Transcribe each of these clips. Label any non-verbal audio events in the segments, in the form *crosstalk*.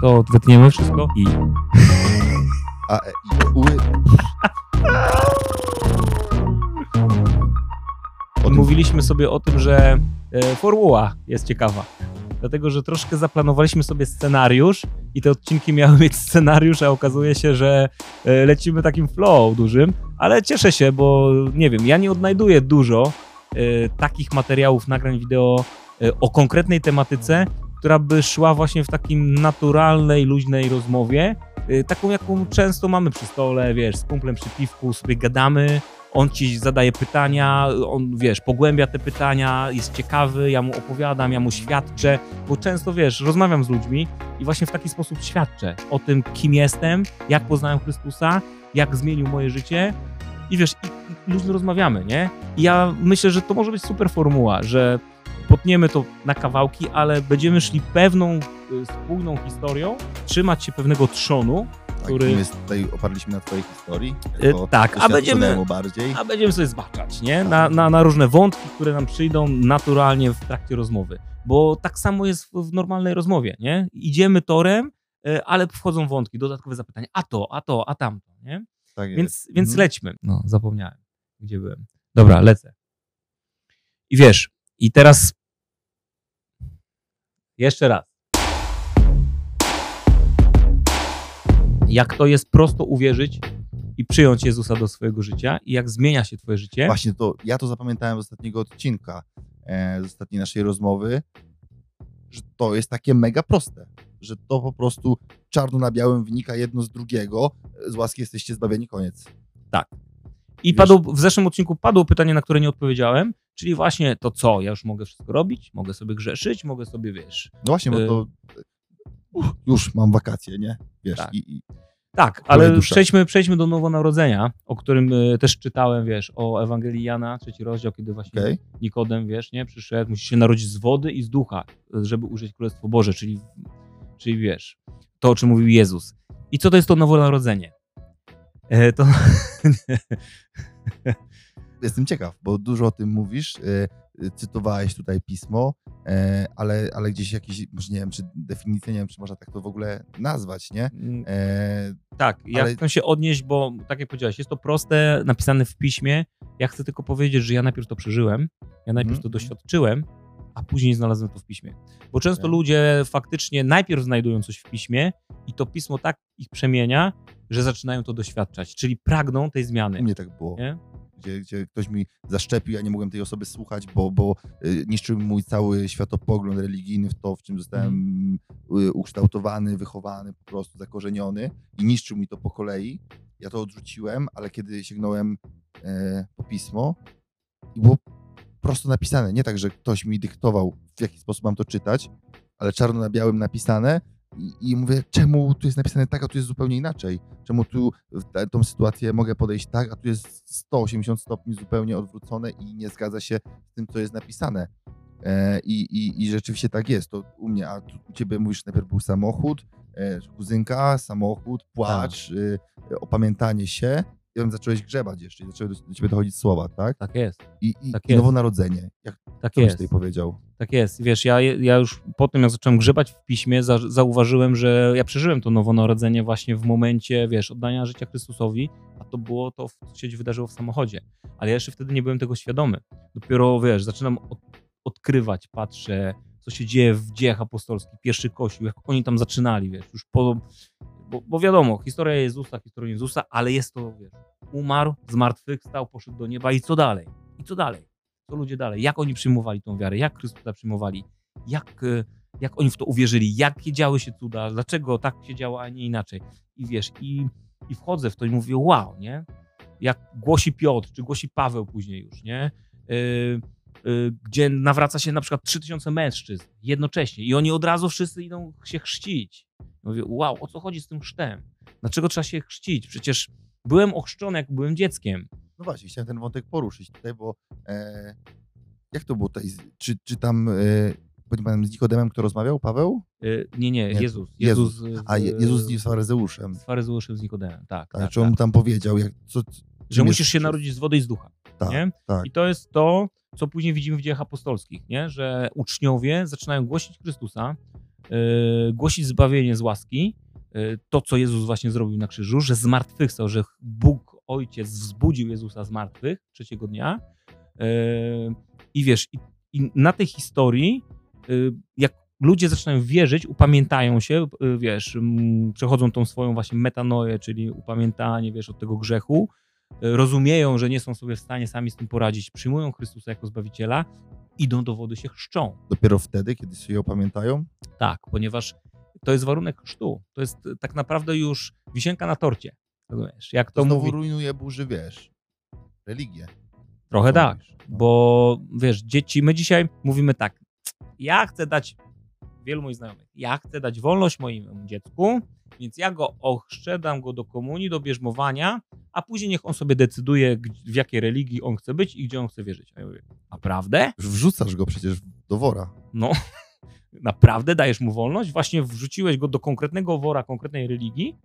to wytniemy wszystko i... A, e, i, u, Mówiliśmy sobie o tym, że e, formuła jest ciekawa. Dlatego, że troszkę zaplanowaliśmy sobie scenariusz i te odcinki miały mieć scenariusz, a okazuje się, że e, lecimy takim flow dużym, ale cieszę się, bo nie wiem, ja nie odnajduję dużo e, takich materiałów, nagrań wideo e, o konkretnej tematyce, która by szła właśnie w takim naturalnej, luźnej rozmowie, e, taką jaką często mamy przy stole, wiesz, z kumplem przy piwku sobie gadamy, on ci zadaje pytania, on, wiesz, pogłębia te pytania, jest ciekawy, ja mu opowiadam, ja mu świadczę, bo często, wiesz, rozmawiam z ludźmi i właśnie w taki sposób świadczę o tym, kim jestem, jak poznałem Chrystusa, jak zmienił moje życie i wiesz, i, i luźno rozmawiamy, nie? I ja myślę, że to może być super formuła, że potniemy to na kawałki, ale będziemy szli pewną y, spójną historią, trzymać się pewnego trzonu, tak, który... my jest, tutaj oparliśmy na twojej historii. Y, jako tak, a będziemy- bardziej. a będziemy sobie zbaczać, nie? Na, na, na różne wątki, które nam przyjdą naturalnie w trakcie rozmowy. Bo tak samo jest w, normalnej rozmowie, nie? Idziemy torem, e, ale wchodzą wątki, dodatkowe zapytania. A to, a to, a tamto, nie? Tak jest. Więc, więc Mhm. lećmy. No, zapomniałem, gdzie byłem. Dobra, lecę. I wiesz, i teraz jeszcze raz. Jak to jest prosto uwierzyć i przyjąć Jezusa do swojego życia i jak zmienia się twoje życie. Właśnie to, ja to zapamiętałem z ostatniego odcinka, e, z ostatniej naszej rozmowy, że to jest takie mega proste, że to po prostu czarno na białym wynika jedno z drugiego, z łaski jesteście zbawieni, koniec. I Wiesz- padło, w zeszłym odcinku padło pytanie, na które nie odpowiedziałem, czyli właśnie to co, ja już mogę wszystko robić, mogę sobie grzeszyć, mogę sobie, wiesz... No właśnie, bo Y- to już mam wakacje, nie? Wiesz, Tak. i, i Tak, ale przejdźmy, przejdźmy do Nowonarodzenia, o którym y, też czytałem, wiesz, o Ewangelii Jana, trzeci rozdział, kiedy właśnie okej, Nikodem, wiesz, nie, przyszedł, musi się narodzić z wody i z ducha, żeby ujrzeć Królestwo Boże, czyli, czyli wiesz, to o czym mówił Jezus. I co to jest to Nowonarodzenie? E, to... *laughs* jestem ciekaw, bo dużo o tym mówisz, y, y, cytowałeś tutaj pismo, e, ale, ale gdzieś jakieś, może nie wiem, czy definicję, nie wiem, czy można tak to w ogóle nazwać, nie? E, Tak, ja Ale- chcę się odnieść, bo tak jak powiedziałeś, jest to proste, napisane w piśmie. Ja chcę tylko powiedzieć, że ja najpierw to przeżyłem, ja najpierw Mhm. to doświadczyłem, a później znalazłem to w piśmie. Bo często ludzie faktycznie najpierw znajdują coś w piśmie i to pismo tak ich przemienia, że zaczynają to doświadczać, czyli pragną tej u zmiany. mnie tak było. Nie? Gdzie, gdzie ktoś mi zaszczepił, ja nie mogłem tej osoby słuchać, bo, bo y, niszczył mi mój cały światopogląd religijny w to, w czym zostałem y, ukształtowany, wychowany, po prostu zakorzeniony i niszczył mi to po kolei. Ja to odrzuciłem, ale kiedy sięgnąłem e, po pismo i było prosto napisane, nie tak, że ktoś mi dyktował, w jaki sposób mam to czytać, ale czarno na białym napisane i, i mówię, czemu tu jest napisane tak, a tu jest zupełnie inaczej? Czemu tu w tą sytuację mogę podejść tak, a tu jest 180 stopni zupełnie odwrócone i nie zgadza się z tym, co jest napisane. E, i, i, I rzeczywiście tak jest. To u mnie, a u ciebie mówisz, najpierw był samochód, e, kuzynka, samochód, płacz, e, opamiętanie się. Potem zacząłeś grzebać jeszcze i zaczęły do, do ciebie dochodzić słowa, tak? Tak jest, I, i, Tak i jest. nowonarodzenie. Jak tak jest. tutaj powiedział? Tak jest. Wiesz, ja, ja już po tym, jak zacząłem grzebać w piśmie, za, zauważyłem, że ja przeżyłem to nowonarodzenie właśnie w momencie, wiesz, oddania życia Chrystusowi, a to było to, co się wydarzyło w samochodzie. Ale ja jeszcze wtedy nie byłem tego świadomy. Dopiero, wiesz, zaczynam od, odkrywać, patrzę, co się dzieje w dziejach apostolskich, pierwszy kościół, jak oni tam zaczynali, wiesz, już po... Bo, bo wiadomo, historia Jezusa, historia Jezusa, ale jest to, wiesz, umarł, zmartwychwstał, poszedł do nieba i co dalej? I co dalej? co ludzie dalej, jak oni przyjmowali tą wiarę, jak Chrystusa przyjmowali, jak, e, jak oni w to uwierzyli, jakie działy się cuda, dlaczego tak się działo, a nie inaczej. I wiesz, i, i wchodzę w to i mówię, wow, nie? Jak głosi Piotr, czy głosi Paweł później już, nie? Yy, gdzie nawraca się na przykład 3000 mężczyzn jednocześnie i oni od razu wszyscy idą się chrzcić. Mówię, wow, o co chodzi z tym chrztem? Dlaczego trzeba się chrzcić? Przecież byłem ochrzczony, jak byłem dzieckiem. No właśnie, chciałem ten wątek poruszyć tutaj, bo e, jak to było tutaj? Czy, czy tam e, panem z Nikodemem, kto rozmawiał, Paweł? Yy, nie, nie, Nie, Jezus. Jezus. Jezus, z- A Je, Jezus z faryzeuszem. z faryzeuszem, z Nikodemem, tak. Tak, tak, czy on tak. tam powiedział, jak, co, Że musisz się narodzić z wody i z ducha. Tak, nie? tak. I to jest to, co później widzimy w dziejach apostolskich, nie? że uczniowie zaczynają głosić Chrystusa, głosić zbawienie z łaski, yy, to co Jezus właśnie zrobił na krzyżu, że zmartwychwstał, że Bóg Ojciec wzbudził Jezusa z martwych trzeciego dnia. Yy, I wiesz, i, i na tej historii, jak ludzie zaczynają wierzyć, upamiętają się, wiesz, przechodzą tą swoją właśnie metanoję, czyli upamiętanie, wiesz, od tego grzechu, rozumieją, że nie są sobie w stanie sami z tym poradzić, przyjmują Chrystusa jako Zbawiciela, idą do wody, się chrzczą. Dopiero wtedy, kiedy się je opamiętają? Tak, ponieważ to jest warunek chrztu. To jest tak naprawdę już wisienka na torcie. Rozumiesz? Jak to, To znowu mówi. rujnuje burzy, wiesz, religię. Trochę tak? No. bo wiesz, dzieci, my dzisiaj mówimy tak, ja chcę dać, wielu moich znajomych, ja chcę dać wolność mojemu dziecku, więc ja go ochrzczę, dam go do komunii, do bierzmowania, a później niech on sobie decyduje, w jakiej religii on chce być i gdzie on chce wierzyć. A ja mówię, naprawdę? Wrzucasz go przecież do wora. No, *laughs* naprawdę dajesz mu wolność? Właśnie wrzuciłeś go do konkretnego wora, konkretnej religii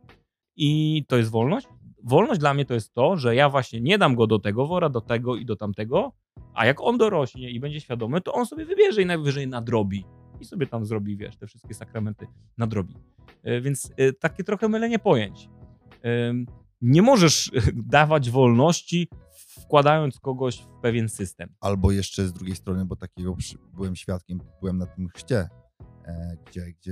i to jest wolność? Wolność dla mnie to jest to, że ja właśnie nie dam go do tego wora, do tego i do tamtego, a jak on dorośnie i będzie świadomy, to on sobie wybierze i najwyżej nadrobi. I sobie tam zrobi, wiesz, te wszystkie sakramenty nadrobi. E, Więc e, takie trochę mylenie pojęć. Em, Nie możesz e, dawać wolności, wkładając kogoś w pewien system. Albo jeszcze z drugiej strony, bo takiego byłem świadkiem, byłem na tym chrzcie, e, gdzie, gdzie,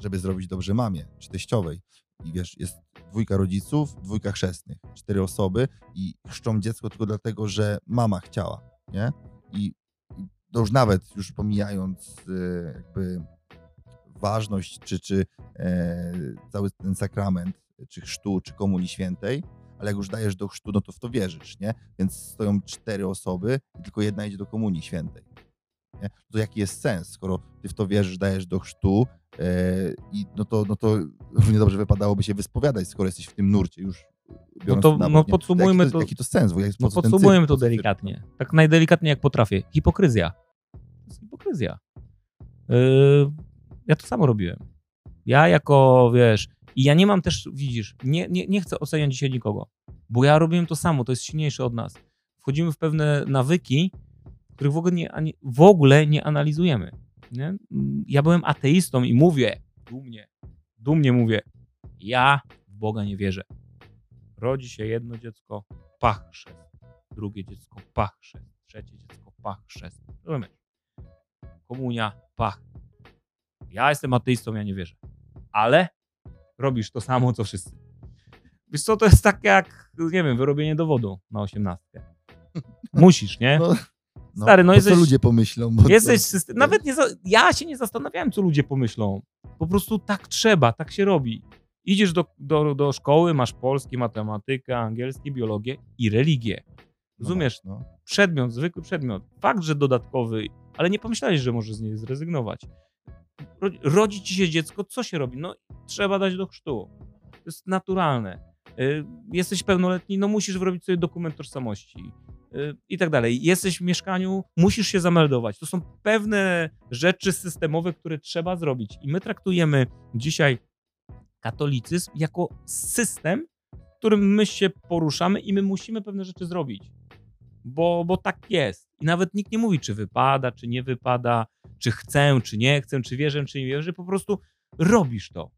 żeby zrobić dobrze mamie, czy teściowej. I wiesz, jest dwójka rodziców, dwójka chrzestnych, cztery osoby i chrzczą dziecko tylko dlatego, że mama chciała, nie? I to już nawet, już pomijając e, jakby ważność, czy, czy e, cały ten sakrament, czy chrztu, czy komunii świętej, ale jak już dajesz do chrztu, no to w to wierzysz, nie? Więc stoją cztery osoby i tylko jedna idzie do komunii świętej. Nie? To jaki jest sens, skoro ty w to wierzysz, dajesz do chrztu e, i no to, no to równie dobrze wypadałoby się wyspowiadać, skoro jesteś w tym nurcie już biorąc to- na no nie? podsumujmy jaki to- Jaki to sens? Po No cyrk? to delikatnie. Tak najdelikatniej jak potrafię. Hipokryzja. To jest hipokryzja. Yy, ja to samo robiłem. Ja jako, wiesz, i ja nie mam też, widzisz, nie, nie, nie chcę oceniać dzisiaj nikogo, bo ja robiłem to samo, to jest silniejsze od nas. Wchodzimy w pewne nawyki, których w ogóle nie, w ogóle nie analizujemy. Nie? Ja byłem ateistą i mówię, dumnie, dumnie mówię, ja w Boga nie wierzę. Rodzi się jedno dziecko, pach chrzest. Drugie dziecko, pach chrzest. Trzecie dziecko, pach chrzest. Rozumiesz? Komunia, pach. Ja jestem ateistą, ja nie wierzę. Ale robisz to samo, co wszyscy. Wiesz co, to jest tak jak, nie wiem, wyrobienie dowodu na osiemnastkę. *laughs* Musisz, nie? No, Stary, no jesteś- co ludzie pomyślą? Jesteś system... Nawet nie ja się nie zastanawiałem, co ludzie pomyślą. Po prostu tak trzeba, tak się robi. Idziesz do, do, do szkoły, masz polski, matematykę, angielski, biologię i religię. no Rozumiesz? No. Przedmiot, zwykły przedmiot. Fakt, że dodatkowy, ale nie pomyślałeś, że możesz z niej zrezygnować. Ro- Rodzi ci się dziecko, co się robi? No, trzeba dać do chrztu. To jest naturalne. Y, Jesteś pełnoletni, no musisz wyrobić sobie dokument tożsamości y, i tak dalej. Jesteś w mieszkaniu, musisz się zameldować. To są pewne rzeczy systemowe, które trzeba zrobić. I my traktujemy dzisiaj katolicyzm jako system, w którym my się poruszamy i my musimy pewne rzeczy zrobić. Bo, bo tak jest. I nawet nikt nie mówi, czy wypada, czy nie wypada, czy chcę, czy nie chcę, czy wierzę, czy nie wierzę. Po prostu robisz to.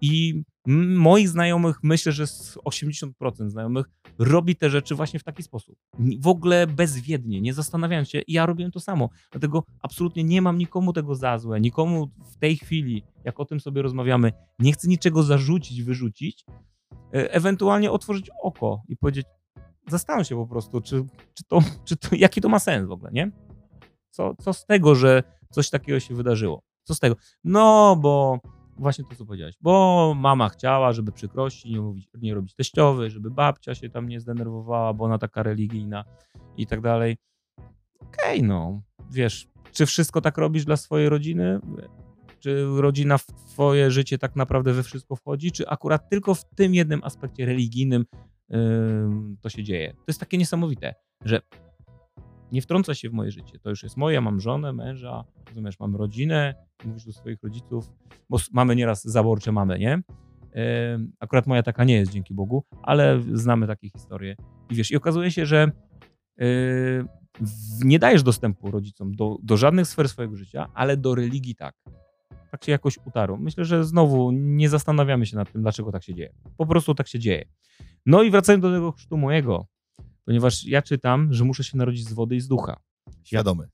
I moich znajomych, myślę, że z 80% znajomych robi te rzeczy właśnie w taki sposób. W ogóle bezwiednie, nie zastanawiając się. I ja robiłem to samo. Dlatego absolutnie nie mam nikomu tego za złe. Nikomu w tej chwili, jak o tym sobie rozmawiamy, nie chcę niczego zarzucić, wyrzucić. E, Ewentualnie otworzyć oko i powiedzieć, zastanów się po prostu, czy, czy, to, czy to, jaki to ma sens w ogóle, nie? Co, co z tego, że coś takiego się wydarzyło? Co z tego? No, bo właśnie to, co powiedziałeś, bo mama chciała, żeby przykrości nie, mówić, nie robić teściowy, żeby babcia się tam nie zdenerwowała, bo ona taka religijna i tak dalej. Okej, no, wiesz, czy wszystko tak robisz dla swojej rodziny? Czy rodzina w twoje życie tak naprawdę we wszystko wchodzi, czy akurat tylko w tym jednym aspekcie religijnym ym, to się dzieje? To jest takie niesamowite, że nie wtrąca się w moje życie. To już jest moje, mam żonę, męża, rozumiesz, mam rodzinę, mówisz do swoich rodziców, bo mamy nieraz zaborcze mamy, nie? Akurat moja taka nie jest, dzięki Bogu, ale znamy takie historie. I wiesz, i okazuje się, że w- nie dajesz dostępu rodzicom do, do żadnych sfer swojego życia, ale do religii tak. tak się jakoś utarło. Myślę, że znowu nie zastanawiamy się nad tym, dlaczego tak się dzieje. Po prostu tak się dzieje. No i wracając do tego chrztu mojego, ponieważ ja czytam, że muszę się narodzić z wody i z ducha. Świadomy.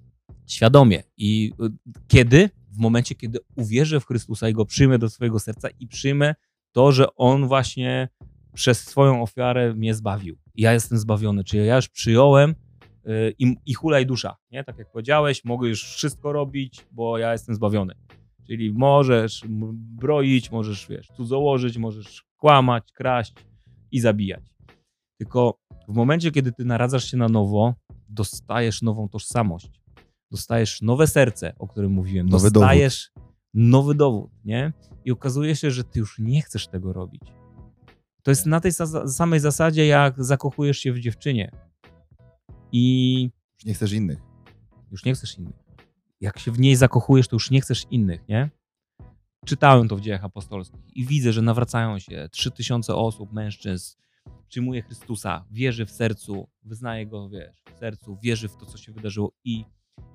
Świadomie. I y, kiedy? W momencie, kiedy uwierzę w Chrystusa i go przyjmę do swojego serca i przyjmę to, że On właśnie przez swoją ofiarę mnie zbawił. Ja jestem zbawiony, czyli ja już przyjąłem y, i, i hulaj dusza, nie? Tak jak powiedziałeś, mogę już wszystko robić, bo ja jestem zbawiony. Czyli możesz broić, możesz, wiesz, cudzołożyć, możesz kłamać, kraść i zabijać. Tylko w momencie, kiedy ty naradzasz się na nowo, dostajesz nową tożsamość. Dostajesz nowe serce, o którym mówiłem. Nowy dostajesz dowód. nowy dowód, nie? I okazuje się, że ty już nie chcesz tego robić. To jest na tej samej zasadzie, jak zakochujesz się w dziewczynie. I. Już nie chcesz innych. Już nie chcesz innych. Jak się w niej zakochujesz, to już nie chcesz innych, nie? Czytałem to w dziejach apostolskich i widzę, że nawracają się 3000 osób, mężczyzn, przyjmuje Chrystusa, wierzy w sercu, wyznaje go, wiesz, w sercu, wierzy w to, co się wydarzyło i,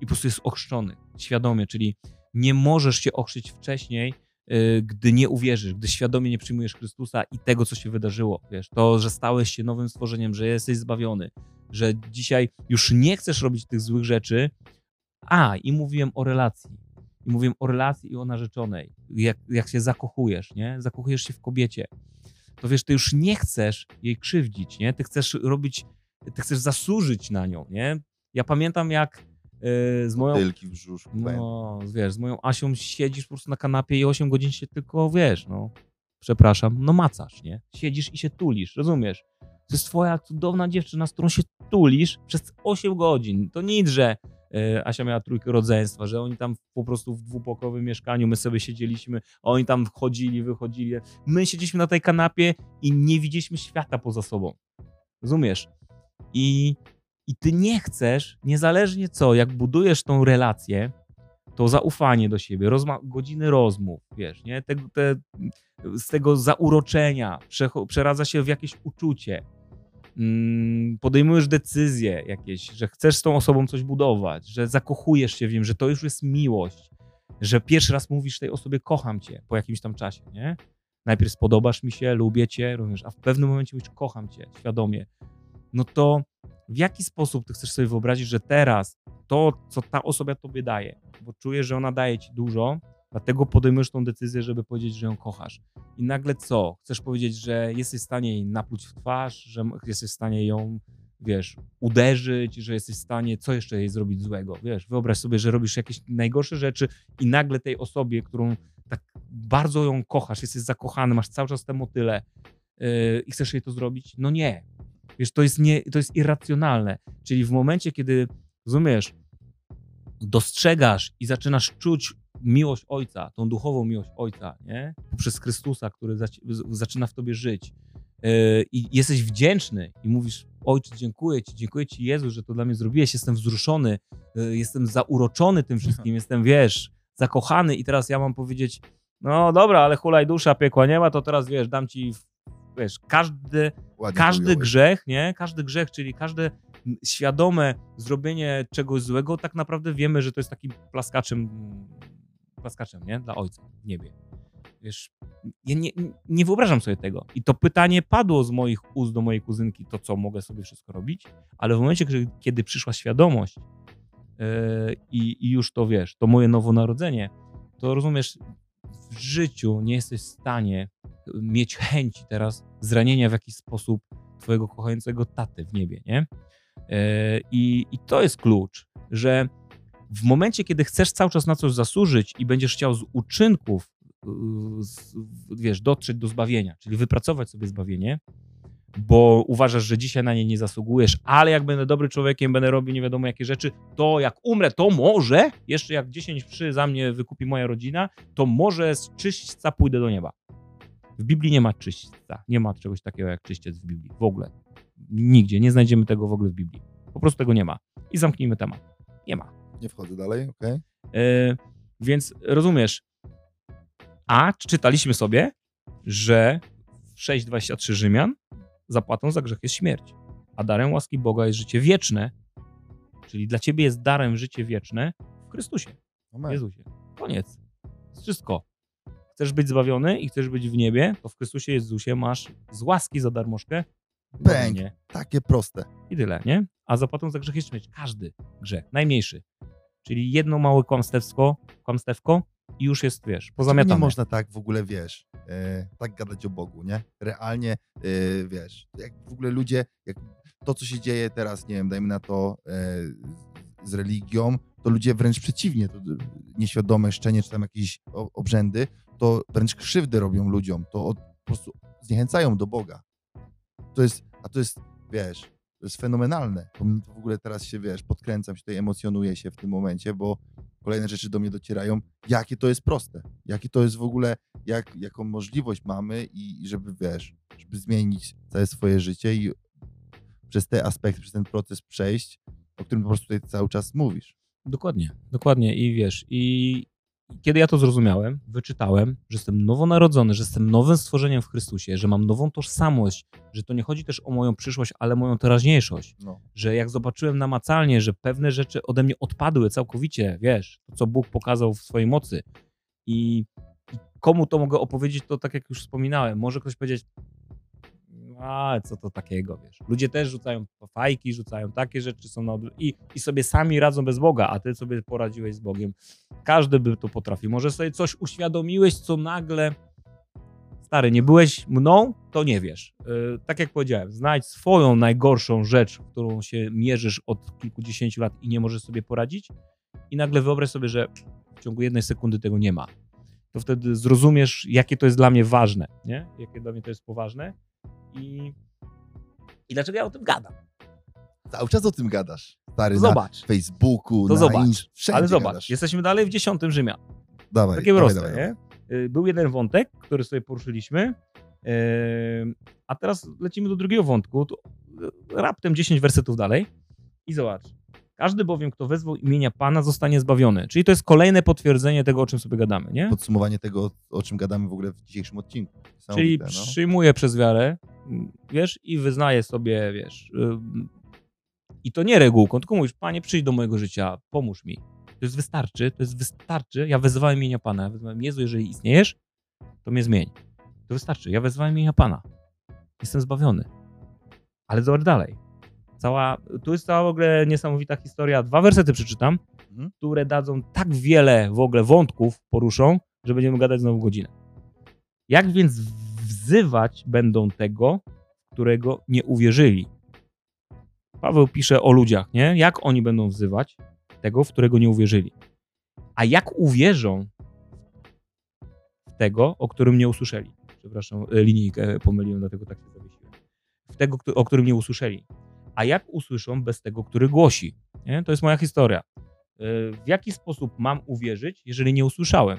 i po prostu jest ochrzczony, świadomie, czyli nie możesz się ochrzcić wcześniej, yy, gdy nie uwierzysz, gdy świadomie nie przyjmujesz Chrystusa i tego, co się wydarzyło, wiesz, to, że stałeś się nowym stworzeniem, że jesteś zbawiony, że dzisiaj już nie chcesz robić tych złych rzeczy, a, i mówiłem o relacji, i mówiłem o relacji i o narzeczonej, jak, jak się zakochujesz, nie, zakochujesz się w kobiecie, to wiesz, ty już nie chcesz jej krzywdzić, nie? Ty chcesz robić, ty chcesz zasłużyć na nią, nie? Ja pamiętam jak yy, z moją... Tylki w brzuszku. No, wiesz, z moją Asią siedzisz po prostu na kanapie i 8 godzin się tylko, wiesz, no, przepraszam, no macasz, nie? Siedzisz i się tulisz, rozumiesz? To jest twoja cudowna dziewczyna, z którą się tulisz przez 8 godzin. To nic, że E, Asia miała trójkę rodzeństwa, że oni tam po prostu w dwupokowym mieszkaniu, my sobie siedzieliśmy, oni tam wchodzili, wychodzili. My siedzieliśmy na tej kanapie i nie widzieliśmy świata poza sobą. Rozumiesz? I, i ty nie chcesz, niezależnie co, jak budujesz tą relację, to zaufanie do siebie, rozma- godziny rozmów, wiesz, nie? Te, te, z tego zauroczenia przeradza się w jakieś uczucie podejmujesz decyzje jakieś, że chcesz z tą osobą coś budować, że zakochujesz się w nim, że to już jest miłość, że pierwszy raz mówisz tej osobie kocham cię po jakimś tam czasie, nie? Najpierw spodobasz mi się, lubię cię, rozumiesz, a w pewnym momencie mówisz kocham cię, świadomie. No to w jaki sposób ty chcesz sobie wyobrazić, że teraz to, co ta osoba tobie daje, bo czujesz, że ona daje ci dużo, Dlatego podejmujesz tą decyzję, żeby powiedzieć, że ją kochasz. I nagle co? Chcesz powiedzieć, że jesteś w stanie jej napluć w twarz, że jesteś w stanie ją, wiesz, uderzyć, że jesteś w stanie co jeszcze jej zrobić złego. Wiesz, wyobraź sobie, że robisz jakieś najgorsze rzeczy i nagle tej osobie, którą tak bardzo ją kochasz, jesteś zakochany, masz cały czas te motyle yy, i chcesz jej to zrobić? No nie. Wiesz, to jest, nie, to jest irracjonalne. Czyli w momencie, kiedy, rozumiesz, dostrzegasz i zaczynasz czuć miłość Ojca, tą duchową miłość Ojca, nie? Poprzez Chrystusa, który zaczyna w tobie żyć. Yy, I jesteś wdzięczny i mówisz, Ojcze, dziękuję Ci, dziękuję Ci Jezu, że to dla mnie zrobiłeś, jestem wzruszony, yy, jestem zauroczony tym wszystkim, *laughs* jestem, wiesz, zakochany i teraz ja mam powiedzieć, no dobra, ale hulaj dusza, piekła nie ma, to teraz, wiesz, dam Ci, wiesz, każdy, każdy grzech, nie? Każdy grzech, czyli każde świadome zrobienie czegoś złego, tak naprawdę wiemy, że to jest takim plaskaczem plaskaczem, nie? Dla ojca w niebie. Wiesz, ja nie, nie wyobrażam sobie tego. I to pytanie padło z moich ust do mojej kuzynki, to co, mogę sobie wszystko robić? Ale w momencie, kiedy przyszła świadomość yy, i, już to wiesz, to moje nowonarodzenie, to rozumiesz, w życiu nie jesteś w stanie mieć chęci teraz zranienia w jakiś sposób twojego kochającego taty w niebie, nie? Yy, I, I to jest klucz, że w momencie, kiedy chcesz cały czas na coś zasłużyć i będziesz chciał z uczynków, y, z, wiesz, dotrzeć do zbawienia, czyli wypracować sobie zbawienie, bo uważasz, że dzisiaj na nie nie zasługujesz, ale jak będę dobry człowiekiem, będę robił nie wiadomo jakie rzeczy, to jak umrę, to może, jeszcze jak 10 przy za mnie wykupi moja rodzina, to może z czyśćca pójdę do nieba. W Biblii nie ma czyśćca. Nie ma czegoś takiego jak czyściec w Biblii. W ogóle. Nigdzie. Nie znajdziemy tego w ogóle w Biblii. Po prostu tego nie ma. I zamknijmy temat. Nie ma. Nie wchodzę dalej, okej. Okay. Yy, więc rozumiesz. A czytaliśmy sobie, że w 6,23 Rzymian zapłatą za grzech jest śmierć, a darem łaski Boga jest życie wieczne, czyli dla ciebie jest darem życie wieczne w Chrystusie, w Jezusie. Koniec. wszystko. Chcesz być zbawiony i chcesz być w niebie, to w Chrystusie Jezusie masz z łaski za darmożkę Bęk. Takie proste. I tyle, nie? A zapłatą za grzech jest śmierć. Każdy grzech, najmniejszy. Czyli jedno małe kłamstewsko, kłamstewko i już jest, wiesz, Nie pozamiatane. można tak w ogóle, wiesz, e, tak gadać o Bogu, nie? Realnie, e, wiesz, jak w ogóle ludzie, jak to, co się dzieje teraz, nie wiem, dajmy na to e, z- religią, to ludzie wręcz przeciwnie, to nieświadome szczenie, czy tam jakieś obrzędy, to wręcz krzywdę robią ludziom, to od, po prostu zniechęcają do Boga. To jest, a to jest, wiesz, to jest fenomenalne. W ogóle teraz się, wiesz, podkręcam się, tutaj emocjonuję się w tym momencie, bo kolejne rzeczy do mnie docierają, jakie to jest proste, jakie to jest w ogóle, jak, jaką możliwość mamy i, i żeby, wiesz, żeby zmienić całe swoje życie i przez te aspekty, przez ten proces przejść, o którym po prostu tutaj cały czas mówisz. Dokładnie, dokładnie. I wiesz, i kiedy ja to zrozumiałem, wyczytałem, że jestem nowonarodzony, że jestem nowym stworzeniem w Chrystusie, że mam nową tożsamość, że to nie chodzi też o moją przyszłość, ale moją teraźniejszość. No. Że jak zobaczyłem namacalnie, że pewne rzeczy ode mnie odpadły całkowicie, wiesz, to co Bóg pokazał w swojej mocy. I, i komu to mogę opowiedzieć, to tak jak już wspominałem, może ktoś powiedzieć, a co to takiego, wiesz. Ludzie też rzucają fajki, rzucają takie rzeczy, są na i, i sobie sami radzą bez Boga, a ty sobie poradziłeś z Bogiem. Każdy by to potrafił. Może sobie coś uświadomiłeś, co nagle stary, nie byłeś mną, to nie wiesz. Yy, tak jak powiedziałem, znajdź swoją najgorszą rzecz, którą się mierzysz od kilkudziesięciu lat i nie możesz sobie poradzić i nagle wyobraź sobie, że w ciągu jednej sekundy tego nie ma. To wtedy zrozumiesz, jakie to jest dla mnie ważne, nie? Jakie dla mnie to jest poważne i, i dlaczego ja o tym gadam. Cały czas o tym gadasz, stary, To na zobacz, Facebooku, To na zobacz. Inst- ale zobacz, gadasz. jesteśmy dalej w dziesiątym Rzymia. Dawaj, Takie dawaj, proste, dawaj, nie? Y, Był jeden wątek, który sobie poruszyliśmy, yy, a teraz lecimy do drugiego wątku, y, raptem 10 wersetów dalej i zobacz. Każdy bowiem, kto wezwał imienia Pana, zostanie zbawiony. Czyli to jest kolejne potwierdzenie tego, o czym sobie gadamy, nie? Podsumowanie tego, o czym gadamy w ogóle w dzisiejszym odcinku. Czyli no. przyjmuję przez wiarę, wiesz, i wyznaję sobie, wiesz. ym, I to nie regułką, tylko mówisz, Panie, przyjdź do mojego życia, pomóż mi. To jest wystarczy, to jest wystarczy. Ja wezwałem imienia Pana, ja wezwałem Jezu, jeżeli istniejesz, to mnie zmień. To wystarczy, ja wezwałem imienia Pana. Jestem zbawiony. Ale zobacz dalej. Cała, tu jest cała w ogóle niesamowita historia. Dwa wersety przeczytam, Mhm. które dadzą tak wiele w ogóle wątków, poruszą, że będziemy gadać znowu godzinę. Jak więc wzywać będą tego, którego nie uwierzyli? Paweł pisze o ludziach, nie? Jak oni będą wzywać tego, w którego nie uwierzyli? A jak uwierzą w tego, o którym nie usłyszeli? Przepraszam, e, linijkę pomyliłem, dlatego tak się zawiesiłem. W tego, o którym nie usłyszeli. A jak usłyszą bez tego, który głosi? Nie? To jest moja historia. E, W jaki sposób mam uwierzyć, jeżeli nie usłyszałem?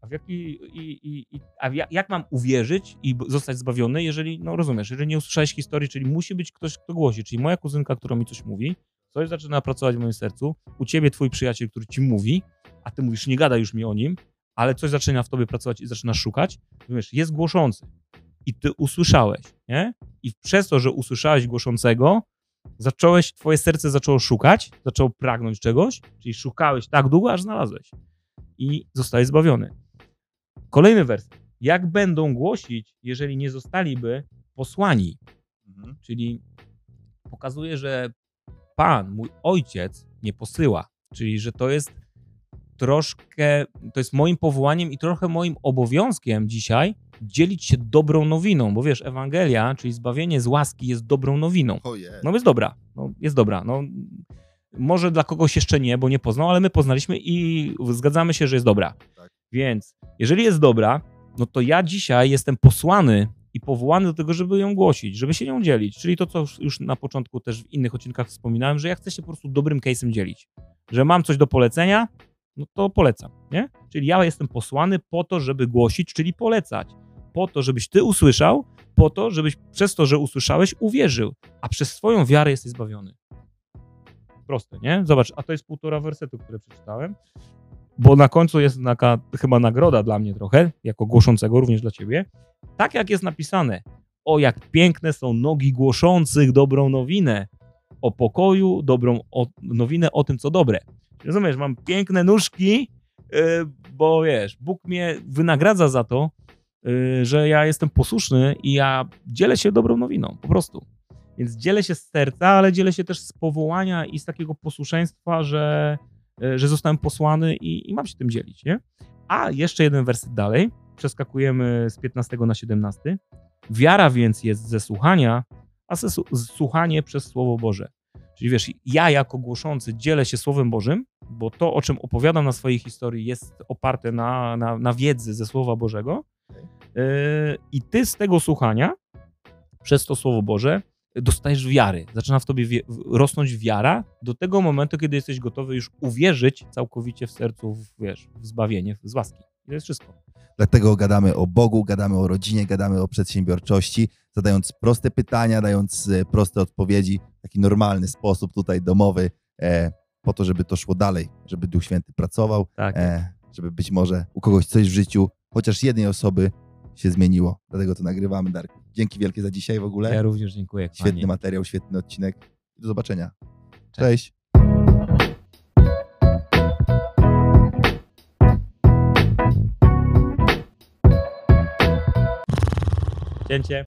A, w jaki, i, i, i, a jak, mam uwierzyć i zostać zbawiony, jeżeli, no rozumiesz, jeżeli nie usłyszałeś historii, czyli musi być ktoś, kto głosi, czyli moja kuzynka, która mi coś mówi, coś zaczyna pracować w moim sercu, u ciebie twój przyjaciel, który ci mówi, a ty mówisz, nie gadaj już mi o nim, ale coś zaczyna w tobie pracować i zaczynasz szukać, rozumiesz, jest głoszący i ty usłyszałeś, nie? I przez to, że usłyszałeś głoszącego, zacząłeś, twoje serce zaczęło szukać, zaczęło pragnąć czegoś, czyli szukałeś tak długo, aż znalazłeś i zostałeś zbawiony. Kolejny wers. Jak będą głosić, jeżeli nie zostaliby posłani? Mhm. Czyli pokazuje, że Pan, mój ojciec, nie posyła. Czyli, że to jest troszkę, to jest moim powołaniem i trochę moim obowiązkiem dzisiaj dzielić się dobrą nowiną, bo wiesz, Ewangelia, czyli zbawienie z łaski jest dobrą nowiną. Ojej. No jest dobra, no, jest dobra. No, może dla kogoś jeszcze nie, bo nie poznał, ale my poznaliśmy i zgadzamy się, że jest dobra. Tak. Więc jeżeli jest dobra, no to ja dzisiaj jestem posłany i powołany do tego, żeby ją głosić, żeby się nią dzielić. Czyli to, co już- już na początku też w innych odcinkach wspominałem, że ja chcę się po prostu dobrym case'em dzielić. Że mam coś do polecenia, no to polecam, nie? Czyli ja jestem posłany po to, żeby głosić, czyli polecać. Po to, żebyś ty usłyszał, po to, żebyś przez to, że usłyszałeś, uwierzył, a przez swoją wiarę jesteś zbawiony. Proste, nie? Zobacz, a to jest półtora wersetu, które przeczytałem, bo na końcu jest taka chyba nagroda dla mnie trochę, jako głoszącego, również dla ciebie. Tak jak jest napisane, o jak piękne są nogi głoszących dobrą nowinę, o pokoju, dobrą o, nowinę o tym, co dobre. Rozumiesz, mam piękne nóżki bo wiesz, Bóg mnie wynagradza za to, że ja jestem posłuszny i ja dzielę się dobrą nowiną, po prostu. Więc dzielę się z serca, ale dzielę się też z powołania i z takiego posłuszeństwa, że, y, że zostałem posłany i, i mam się tym dzielić, nie? A jeszcze jeden werset dalej, przeskakujemy z 15 na 17. Wiara więc jest ze słuchania, a ze, słuchanie przez Słowo Boże. Czyli wiesz, ja jako głoszący dzielę się Słowem Bożym, bo to, o czym opowiadam na swojej historii, jest oparte na, na, na wiedzy ze Słowa Bożego. Yy, I ty z tego słuchania, przez to Słowo Boże, dostajesz wiary. Zaczyna w tobie rosnąć wiara do tego momentu, kiedy jesteś gotowy już uwierzyć całkowicie w sercu, w, wiesz, w zbawienie, z łaski. I to jest wszystko. Dlatego gadamy o Bogu, gadamy o rodzinie, gadamy o przedsiębiorczości, zadając proste pytania, dając e, proste odpowiedzi, w taki normalny sposób tutaj domowy, e, po to, żeby to szło dalej, żeby Duch Święty pracował, tak. e, żeby być może u kogoś coś w życiu, chociaż jednej osoby się zmieniło. Dlatego to nagrywamy, Darek. Dzięki wielkie za dzisiaj w ogóle. Ja również dziękuję. Świetny materiał, świetny odcinek. Do zobaczenia. Cześć. Cześć. Cięcie.